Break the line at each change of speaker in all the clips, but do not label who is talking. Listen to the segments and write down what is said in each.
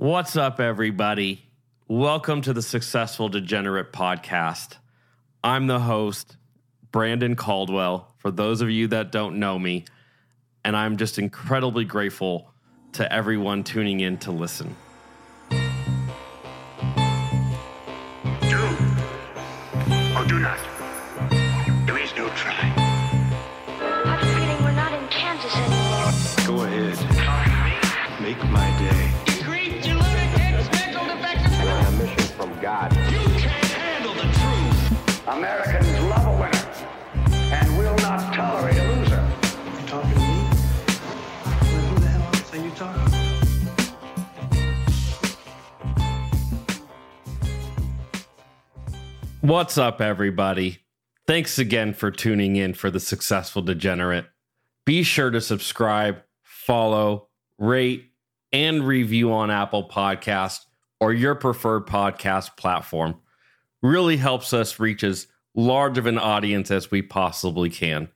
What's up, everybody? Welcome to the Successful Degenerate podcast. I'm the host, Brandon Caldwell, for those of you that don't know me, and I'm just incredibly grateful to everyone tuning in to listen. What's up, everybody? Thanks again for tuning in for the Successful Degenerate. Be sure to subscribe, follow, rate, and review on Apple Podcast or your preferred podcast platform. Really helps us reach as large of an audience as we possibly can.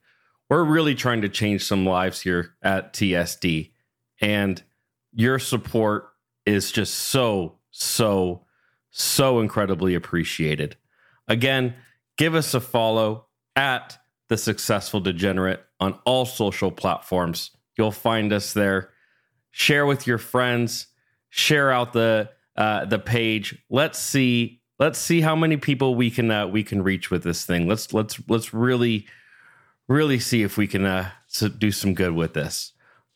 We're really trying to change some lives here at TSD, and your support is just so, so, so incredibly appreciated. Again, give us a follow at the successful degenerate on all social platforms. You'll find us there. Share with your friends. Share out the uh, the page. Let's see. Let's see how many people we can uh, we can reach with this thing. Let's let's let's really really see if we can uh, do some good with this.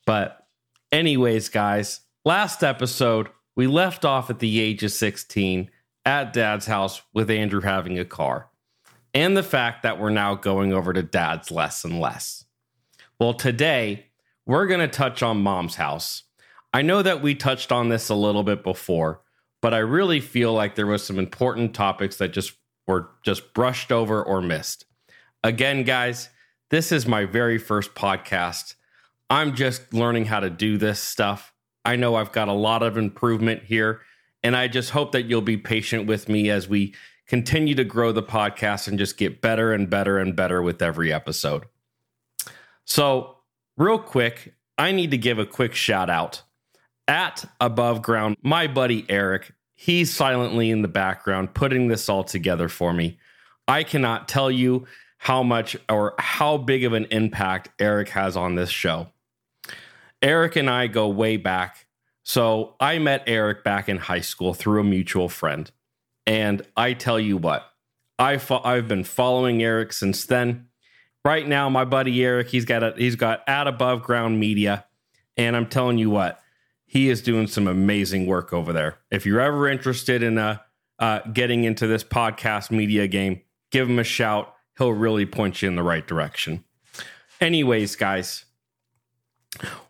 But anyways, guys, last episode we left off at the age of sixteen at dad's house with Andrew having a car, and the fact that we're now going over to dad's less and less. Well, today we're going to touch on mom's house. I know that we touched on this a little bit before, but I really feel like there was some important topics that just were just brushed over or missed. Again, guys, this is my very first podcast. I'm just learning how to do this stuff. I know I've got a lot of improvement here, and I just hope that you'll be patient with me as we continue to grow the podcast and just get better and better and better with every episode. So, real quick, I need to give a quick shout out at Abuveground, my buddy Eric. He's silently in the background putting this all together for me. I cannot tell you how much or how big of an impact Eric has on this show. Eric and I go way back. So I met Eric back in high school through a mutual friend. And I tell you what, I fo- I've been following Eric since then. Right now, my buddy Eric, he's got a, he's got at Abuveground media, and I'm telling you what, he is doing some amazing work over there. If you're ever interested in uh, uh, getting into this podcast media game, give him a shout. He'll really point you in the right direction. Anyways, guys,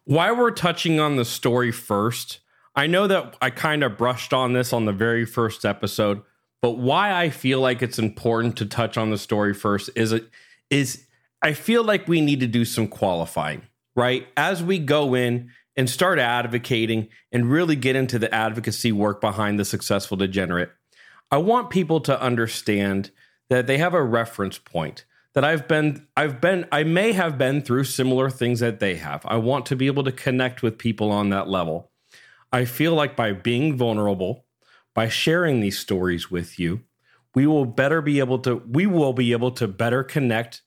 why we're touching on the story first, I know that I kind of brushed on this on the very first episode, but why I feel like it's important to touch on the story first is it is I feel like we need to do some qualifying, right? As we go in and start advocating and really get into the advocacy work behind the successful degenerate, I want people to understand that they have a reference point that I've been I've been I may have been through similar things that they have. I want to be able to connect with people on that level. I feel like by being vulnerable, by sharing these stories with you, we will better be able to we will be able to better connect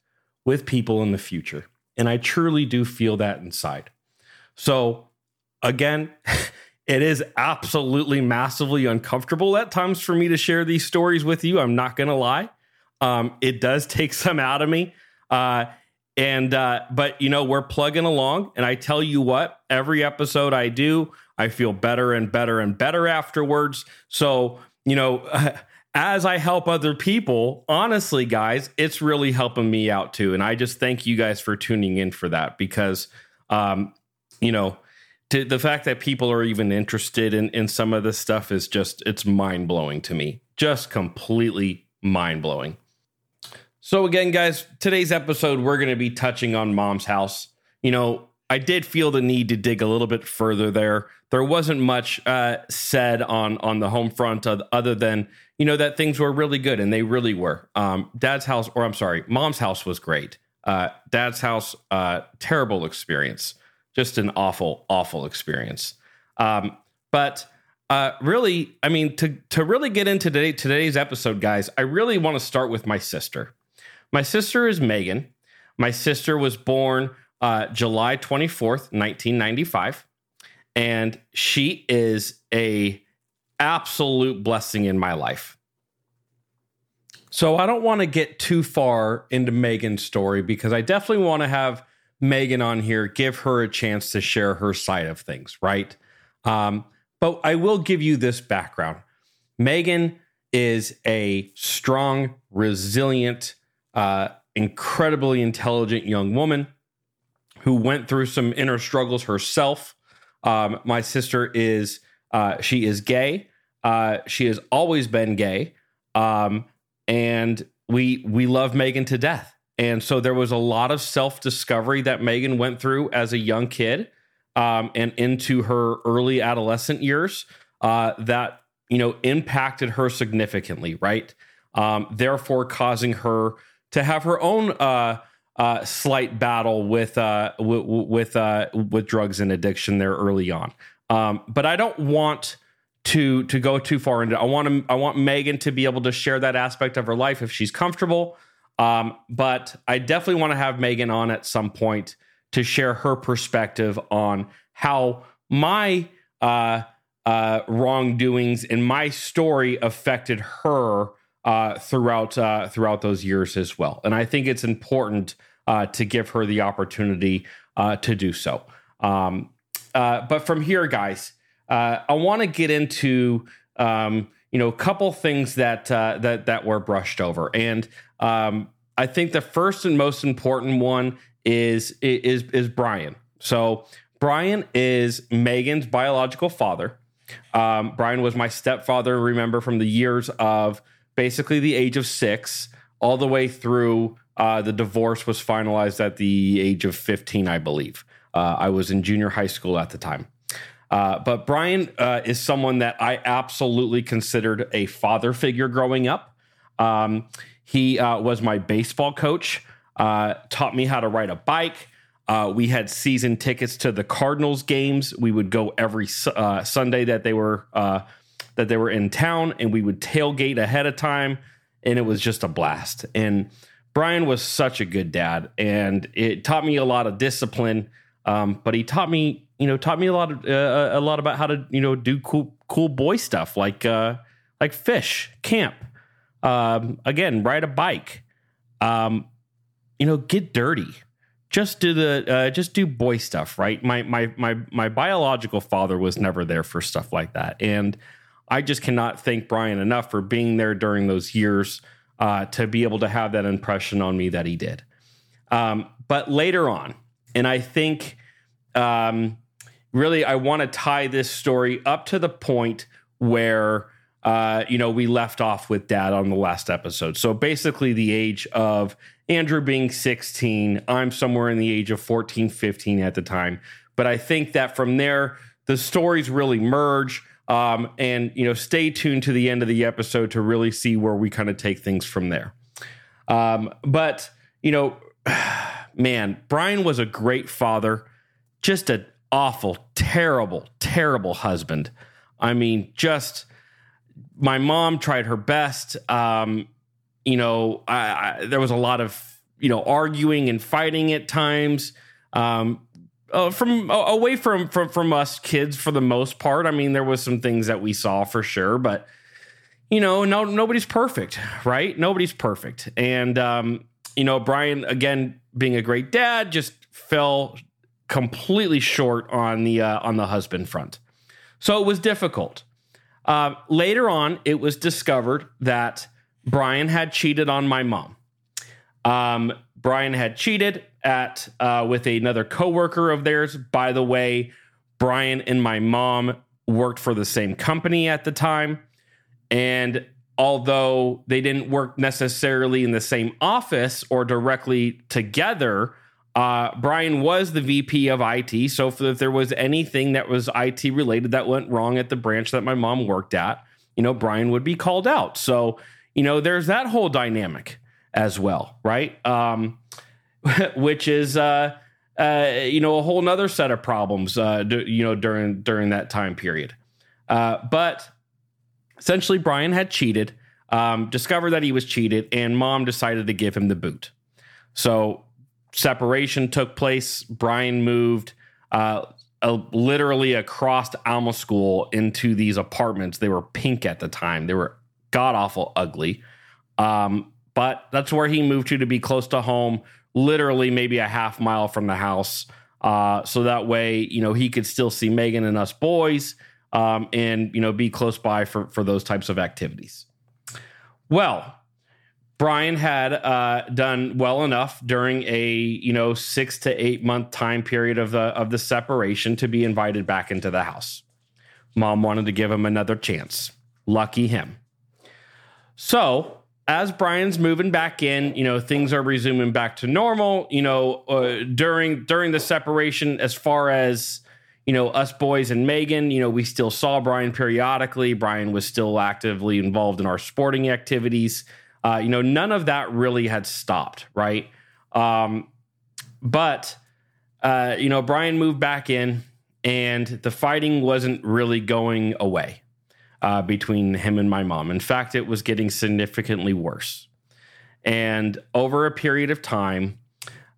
with people in the future. And I truly do feel that inside. So again, it is absolutely massively uncomfortable at times for me to share these stories with you. I'm not going to lie. Um, it does take some out of me. Uh, and, uh, but you know, we're plugging along. And I tell you what, every episode I do, I feel better and better and better afterwards. So, you know, as I help other people, honestly, guys, it's really helping me out too. And I just thank you guys for tuning in for that because, um, you know, to, the fact that people are even interested in, in some of this stuff is just, it's mind blowing to me. Just completely mind blowing. So, again, guys, today's episode, we're going to be touching on mom's house. You know, I did feel the need to dig a little bit further there. There wasn't much uh, said on on the home front other than you know that things were really good, and they really were. Um, Dad's house, or I'm sorry, mom's house was great. Uh, Dad's house, uh, terrible experience, just an awful, awful experience. Um, but uh, really, I mean, to to really get into today, today's episode, guys, I really want to start with my sister. My sister is Megan. My sister was born uh, July 24th, 1995. And she is a absolute blessing in my life. So I don't want to get too far into Megan's story because I definitely want to have Megan on here, give her a chance to share her side of things, right? Um, but I will give you this background. Megan is a strong, resilient, uh, incredibly intelligent young woman who went through some inner struggles herself. Um, my sister is uh, she is gay. Uh, she has always been gay, um, and we we love Megan to death. And so there was a lot of self discovery that Megan went through as a young kid um, and into her early adolescent years uh, that you know impacted her significantly, right? Um, therefore, causing her to have her own uh, uh, slight battle with uh, w- with uh, with drugs and addiction there early on. Um, but I don't want to to go too far into. I want to, I want Megan to be able to share that aspect of her life if she's comfortable. Um, but I definitely want to have Megan on at some point to share her perspective on how my uh, uh, wrongdoings and my story affected her uh, throughout uh, throughout those years as well. And I think it's important uh, to give her the opportunity uh, to do so. Um, uh, but from here, guys, uh, I want to get into um, you know a couple things that that that were brushed over, and um, I think the first and most important one is is is Brian. So Brian is Megan's biological father. Um, Brian was my stepfather. Remember from the years of basically the age of six all the way through uh, the divorce was finalized at the age of 15, I believe. Uh, I was in junior high school at the time. Uh, but Brian uh, is someone that I absolutely considered a father figure growing up. Um, he uh, was my baseball coach, uh, taught me how to ride a bike. we had season tickets to the Cardinals games. We would go every Sunday that they were that they were in town, and we would tailgate ahead of time, and it was just a blast. And Brian was such a good dad, and it taught me a lot of discipline. Um, but he taught me, you know, taught me a lot of uh, a lot about how to, you know, do cool cool boy stuff like uh, like fish, camp, um, again, ride a bike, um, you know, get dirty. Just do the uh, just do boy stuff, right? My my my my biological father was never there for stuff like that, and I just cannot thank Brian enough for being there during those years uh, to be able to have that impression on me that he did. Um, but later on, and I think um, really I want to tie this story up to the point where uh, you know we left off with dad on the last episode. So basically, the age of Andrew being 16, I'm somewhere in the age of 14, 15 at the time. But I think that from there, the stories really merge. Um, and you know, stay tuned to the end of the episode to really see where we kind of take things from there. Um, but you know, man, Brian was a great father, just an awful, terrible, terrible husband. I mean, just my mom tried her best. Um, you know, I, I, there was a lot of you know arguing and fighting at times. Um, uh, from uh, away from from from us kids for the most part. I mean, there was some things that we saw for sure, but you know, no nobody's perfect, right? Nobody's perfect, and um, you know, Brian again being a great dad just fell completely short on the uh, on the husband front, so it was difficult. Uh, later on, it was discovered that Brian had cheated on my mom. Um, Brian had cheated at uh, with another coworker of theirs. By the way, Brian and my mom worked for the same company at the time, and although they didn't work necessarily in the same office or directly together, uh, Brian was the VP of IT. So if there was anything that was IT related that went wrong at the branch that my mom worked at, you know, Brian would be called out. So you know, there's that whole dynamic as well, right? Um, which is uh, uh, you know a whole nother set of problems uh, d- you know during during that time period. Uh, but essentially, Brian had cheated, um, discovered that he was cheated, and mom decided to give him the boot. So separation took place. Brian moved uh, uh, literally across Alma School into these apartments. They were pink at the time. They were god awful ugly. Um, but that's where he moved to to be close to home, literally maybe a half mile from the house. Uh, so that way, you know, he could still see Megan and us boys um, and, you know, be close by for, for those types of activities. Well, Brian had uh, done well enough during a you know six to eight month time period of the of the separation to be invited back into the house. Mom wanted to give him another chance. Lucky him. So as Brian's moving back in, you know things are resuming back to normal. You know uh, during during the separation, as far as you know us boys and Megan, you know we still saw Brian periodically. Brian was still actively involved in our sporting activities uh, you know, none of that really had stopped, right? Um, but uh, you know, Brian moved back in, and the fighting wasn't really going away uh, between him and my mom. In fact, it was getting significantly worse. And over a period of time,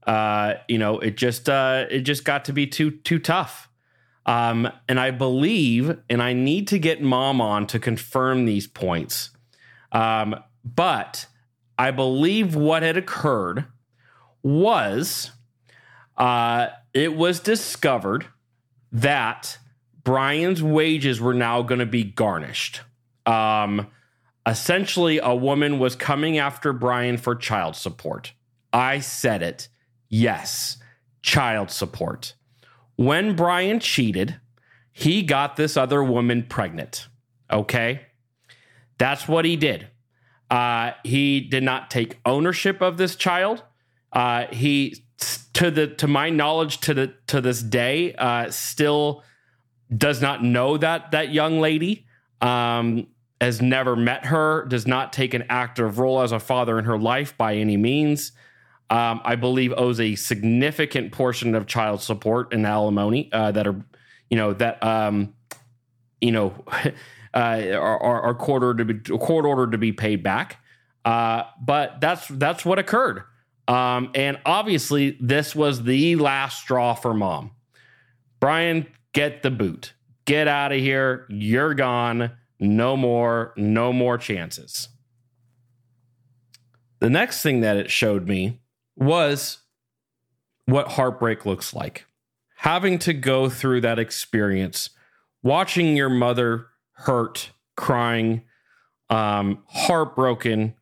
uh, you know, it just uh, it just got to be too too tough. Um, and I believe, and I need to get mom on to confirm these points. Um, but I believe what had occurred was uh, it was discovered that Brian's wages were now going to be garnished. Um, essentially, a woman was coming after Brian for child support. I said it. Yes, child support. When Brian cheated, he got this other woman pregnant. Okay. That's what he did. Uh, he did not take ownership of this child. Uh, he, to the to my knowledge, to the to this day, uh, still does not know that that young lady. Um, has never met her. Does not take an active role as a father in her life by any means. Um, I believe owes a significant portion of child support and alimony uh, that are, you know, that um, you know. uh, are, are court ordered to be court ordered to be paid back. Uh, but that's that's what occurred. Um, and obviously, this was the last straw for mom. Brian, get the boot. Get out of here. You're gone. No more. No more chances. The next thing that it showed me was what heartbreak looks like. Having to go through that experience, watching your mother hurt, crying, um, heartbroken,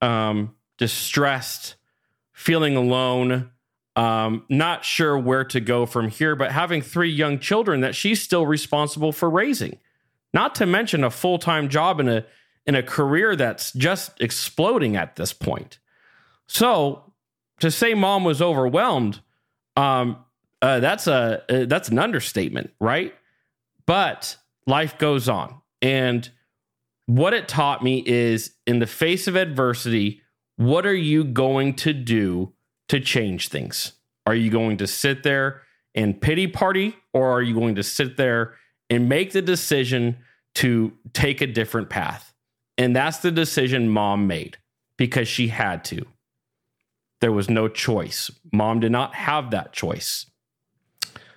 um, distressed, feeling alone, um, not sure where to go from here, but having three young children that she's still responsible for raising. Not to mention a full time job in a in a career that's just exploding at this point. So to say mom was overwhelmed, um, uh, that's a uh, that's an understatement, right? But life goes on. And what it taught me is in the face of adversity, what are you going to do to change things? Are you going to sit there and pity party, or are you going to sit there and make the decision to take a different path? And that's the decision mom made because she had to. There was no choice. Mom did not have that choice.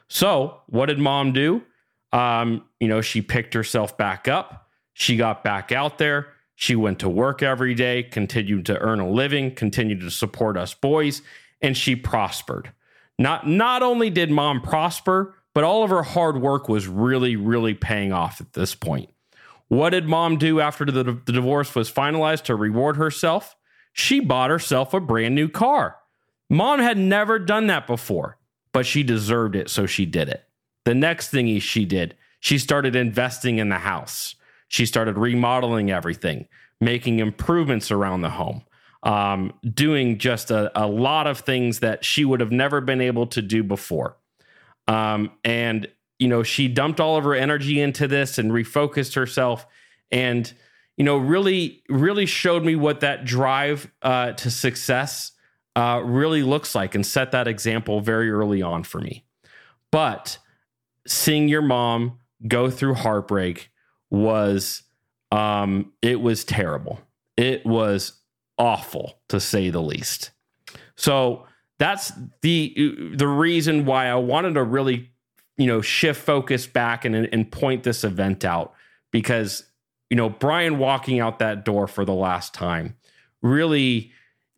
So, what did mom do? Um, you know, she picked herself back up. She got back out there. She went to work every day, continued to earn a living, continued to support us boys, and she prospered. Not not only did mom prosper, but all of her hard work was really, really paying off at this point. What did mom do after the, the divorce was finalized to reward herself? She bought herself a brand new car. Mom had never done that before, but she deserved it, so she did it. The next thing she did, she started investing in the house. She started remodeling everything, making improvements around the home, um, doing just a, a, lot of things that she would have never been able to do before. Um, and, you know, she dumped all of her energy into this and refocused herself and, you know, really, really showed me what that drive uh, to success uh, really looks like and set that example very early on for me. But seeing your mom go through heartbreak was um it was terrible. It was awful to say the least. So that's the the reason why I wanted to really, you know, shift focus back and and point this event out because you know Brian walking out that door for the last time really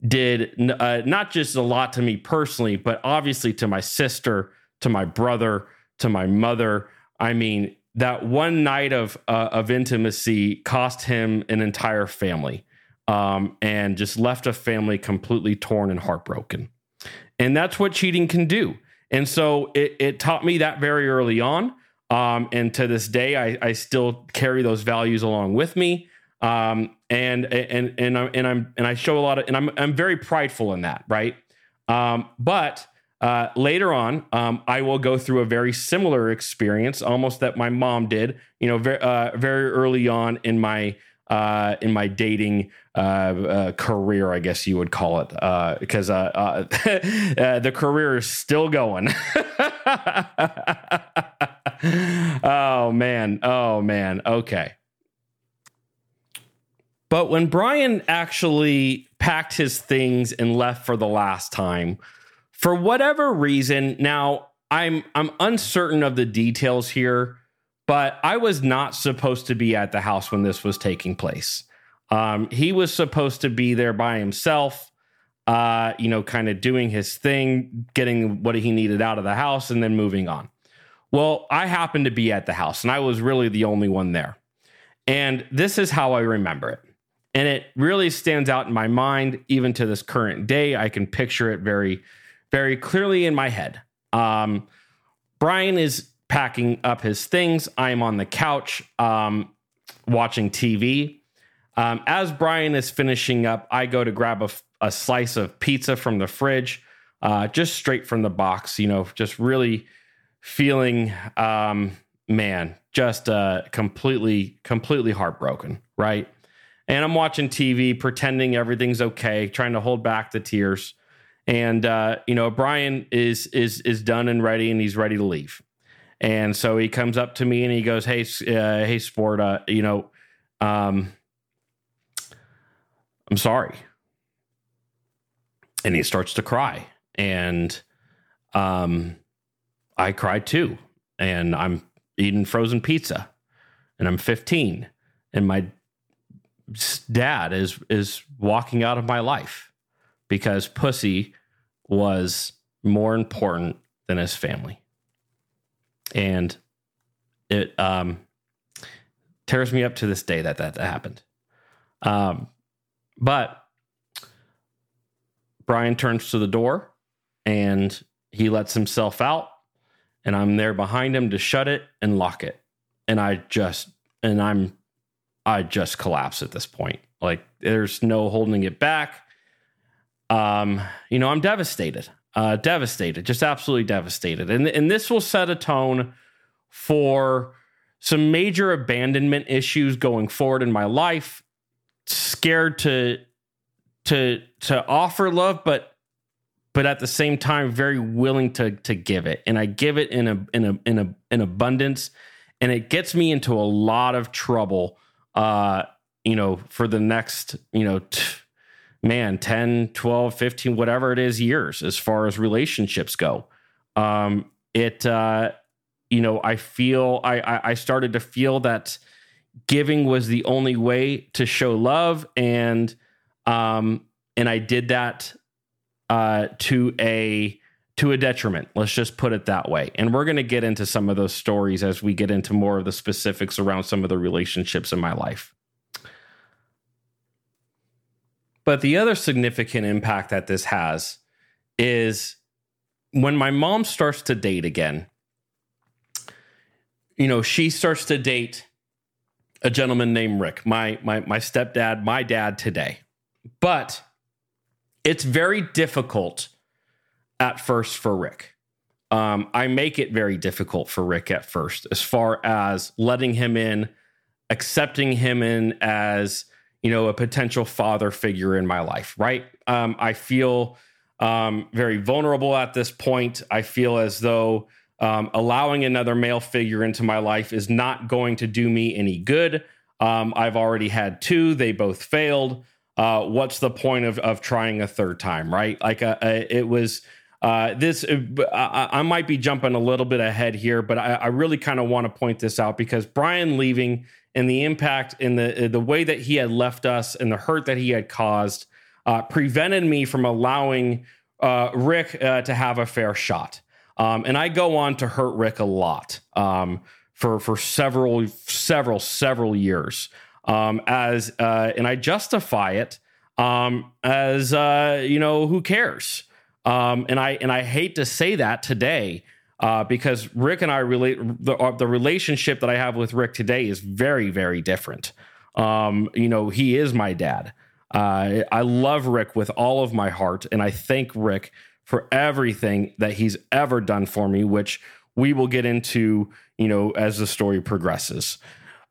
did uh, not just a lot to me personally, but obviously to my sister, to my brother, to my mother. I mean, that one night of uh, of intimacy cost him an entire family, um, and just left a family completely torn and heartbroken. And that's what cheating can do. And so it, it taught me that very early on. Um, and to this day, I, I still carry those values along with me. Um, and and and I'm and I'm and I show a lot of and I'm I'm very prideful in that, right? Um, but uh, later on, um, I will go through a very similar experience, almost that my mom did. You know, very uh, very early on in my uh, in my dating uh, uh, career, I guess you would call it, because uh, the career is still going. oh man, oh man, okay. But when Brian actually packed his things and left for the last time, for whatever reason, now I'm I'm uncertain of the details here, but I was not supposed to be at the house when this was taking place. Um, he was supposed to be there by himself, uh, you know, kind of doing his thing, getting what he needed out of the house, and then moving on. Well, I happened to be at the house, and I was really the only one there. And this is how I remember it. And it really stands out in my mind, even to this current day. I can picture it very, very clearly in my head. Um, Brian is packing up his things. I'm on the couch um, watching TV. Um, as Brian is finishing up, I go to grab a, a slice of pizza from the fridge, uh, just straight from the box, you know, just really feeling, um, man, just uh, completely, completely heartbroken, right? And I'm watching TV, pretending everything's okay, trying to hold back the tears. And uh, you know, Brian is is is done and ready, and he's ready to leave. And so he comes up to me and he goes, "Hey, uh, hey, sport, uh, you know, um, I'm sorry." And he starts to cry, and um, I cried too. And I'm eating frozen pizza, and I'm 15, and my dad is is walking out of my life because pussy was more important than his family and it um tears me up to this day that that, that happened um but brian turns to the door and he lets himself out and i'm there behind him to shut it and lock it and i just and i'm I just collapse at this point. Like there's no holding it back. Um, you know, I'm devastated. Uh, devastated, just absolutely devastated. And and this will set a tone for some major abandonment issues going forward in my life. Scared to to to offer love, but but at the same time very willing to to give it. And I give it in a in a in a in abundance and it gets me into a lot of trouble uh, you know, for the next, you know, t- man, 10, 12, 15, whatever it is years as far as relationships go. Um, it, uh, you know, I feel, I, I, started to feel that giving was the only way to show love. And, um, and I did that, uh, to a, to a detriment. Let's just put it that way. And we're going to get into some of those stories as we get into more of the specifics around some of the relationships in my life. But the other significant impact that this has is when my mom starts to date again, you know, she starts to date a gentleman named Rick, my my my stepdad, my dad today. But it's very difficult at first for Rick. Um, I make it very difficult for Rick at first, as far as letting him in, accepting him in as you know a potential father figure in my life. Right? Um, I feel um, very vulnerable at this point. I feel as though um, allowing another male figure into my life is not going to do me any good. Um, I've already had two; they both failed. Uh, what's the point of of trying a third time, right? Like, uh, uh, it was uh, this. Uh, I, I might be jumping a little bit ahead here, but I, I really kind of want to point this out because Brian leaving and the impact and the the way that he had left us and the hurt that he had caused uh, prevented me from allowing uh, Rick uh, to have a fair shot. Um, and I go on to hurt Rick a lot um, for for several several several years. Um, as uh, and I justify it um, as uh, you know who cares. Um, and I and I hate to say that today uh, because Rick and I relate the uh, the relationship that I have with Rick today is very very different. Um, you know, he is my dad. Uh, I love Rick with all of my heart, and I thank Rick for everything that he's ever done for me, which we will get into, you know, as the story progresses.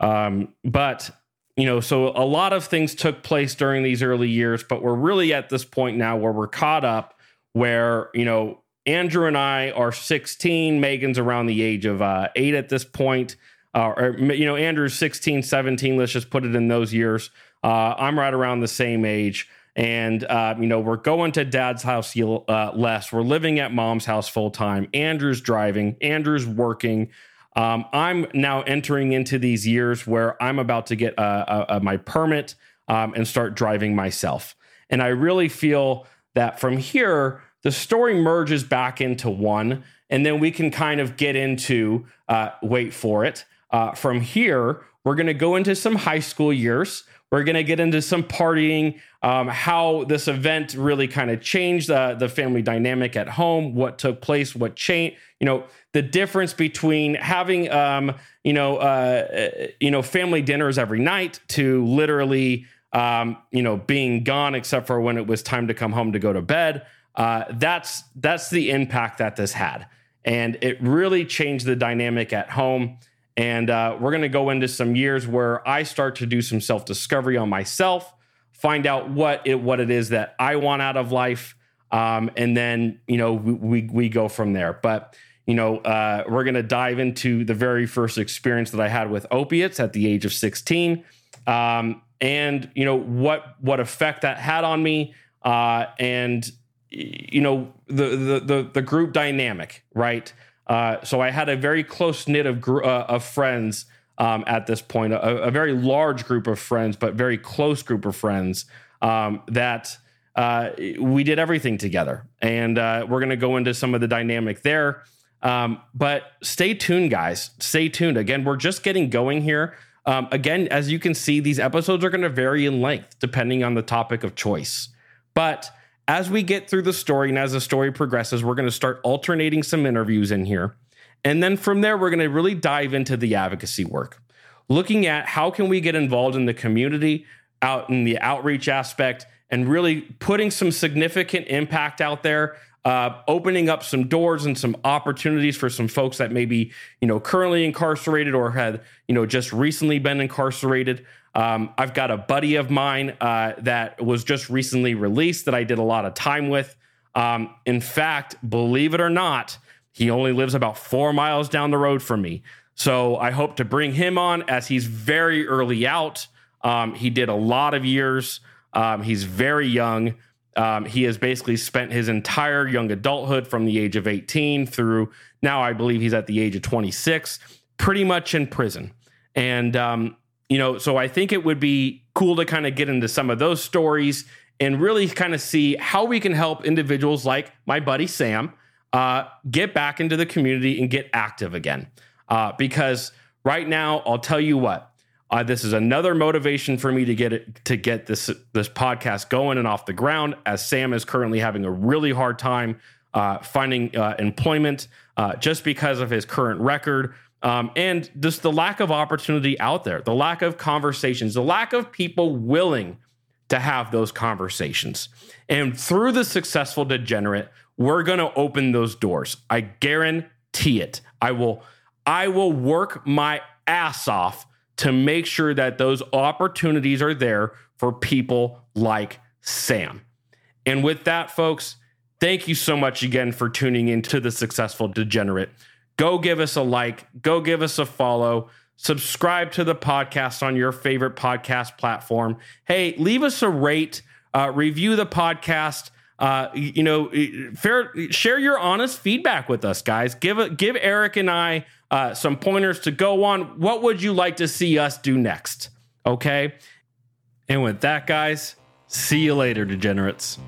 Um, but you know, so a lot of things took place during these early years, but we're really at this point now where we're caught up, where you know Andrew and I are 16. Megan's around the age of uh, eight at this point. Uh, or, you know, Andrew's 16, 17. Let's just put it in those years. Uh, I'm right around the same age. And, uh, you know, we're going to dad's house uh, less. We're living at mom's house full time. Andrew's driving, Andrew's working. Um, I'm now entering into these years where I'm about to get uh, my permit um, and start driving myself. And I really feel that from here, the story merges back into one, and then we can kind of get into uh, wait for it. Uh, from here, we're going to go into some high school years. We're going to get into some partying, um, how this event really kind of changed the, the family dynamic at home, what took place, what changed, you know, the difference between having, um, you know, uh, you know, family dinners every night to literally, um, you know, being gone except for when it was time to come home to go to bed. Uh, that's that's the impact that this had, and it really changed the dynamic at home. And uh, we're going to go into some years where I start to do some self discovery on myself, find out what it what it is that I want out of life, um, and then you know we, we, we go from there. But you know uh, we're going to dive into the very first experience that I had with opiates at the age of sixteen, um, and you know what what effect that had on me, uh, and you know the the the, the group dynamic, right? Uh, so I had a very close knit of gr- uh, of friends um, at this point, a, a, very large group of friends, but very close group of friends um, that uh, we did everything together, and uh, we're going to go into some of the dynamic there. Um, but stay tuned, guys. Stay tuned. Again, we're just getting going here. Um, again, as you can see, these episodes are going to vary in length depending on the topic of choice, but as we get through the story and as the story progresses, we're going to start alternating some interviews in here. And then from there, we're going to really dive into the advocacy work, looking at how can we get involved in the community, out in the outreach aspect, and really putting some significant impact out there, uh, opening up some doors and some opportunities for some folks that may be, you know, currently incarcerated or had, you know, just recently been incarcerated. Um, I've got a buddy of mine uh, that was just recently released that I did a lot of time with. Um, in fact, believe it or not, he only lives about four miles down the road from me. So I hope to bring him on as he's very early out. Um, he did a lot of years. Um, he's very young. Um, he has basically spent his entire young adulthood from the age of 18 through now, I believe he's at the age of 26, pretty much in prison. And um, you know, so I think it would be cool to kind of get into some of those stories and really kind of see how we can help individuals like my buddy Sam uh, get back into the community and get active again. Uh, because right now, I'll tell you what, uh, this is another motivation for me to get it to get this this podcast going and off the ground. As Sam is currently having a really hard time uh, finding uh, employment uh, just because of his current record. Um, and just the lack of opportunity out there, the lack of conversations, the lack of people willing to have those conversations. And through the successful degenerate, we're going to open those doors. I guarantee it. I will I will work my ass off to make sure that those opportunities are there for people like Sam. And with that folks, thank you so much again for tuning into the successful degenerate go give us a like, go give us a follow, subscribe to the podcast on your favorite podcast platform. Hey, leave us a rate, uh, review the podcast. Uh, you know, fair, share your honest feedback with us, guys. Give give Eric and I uh, some pointers to go on. What would you like to see us do next? Okay. And with that, guys, see you later, degenerates.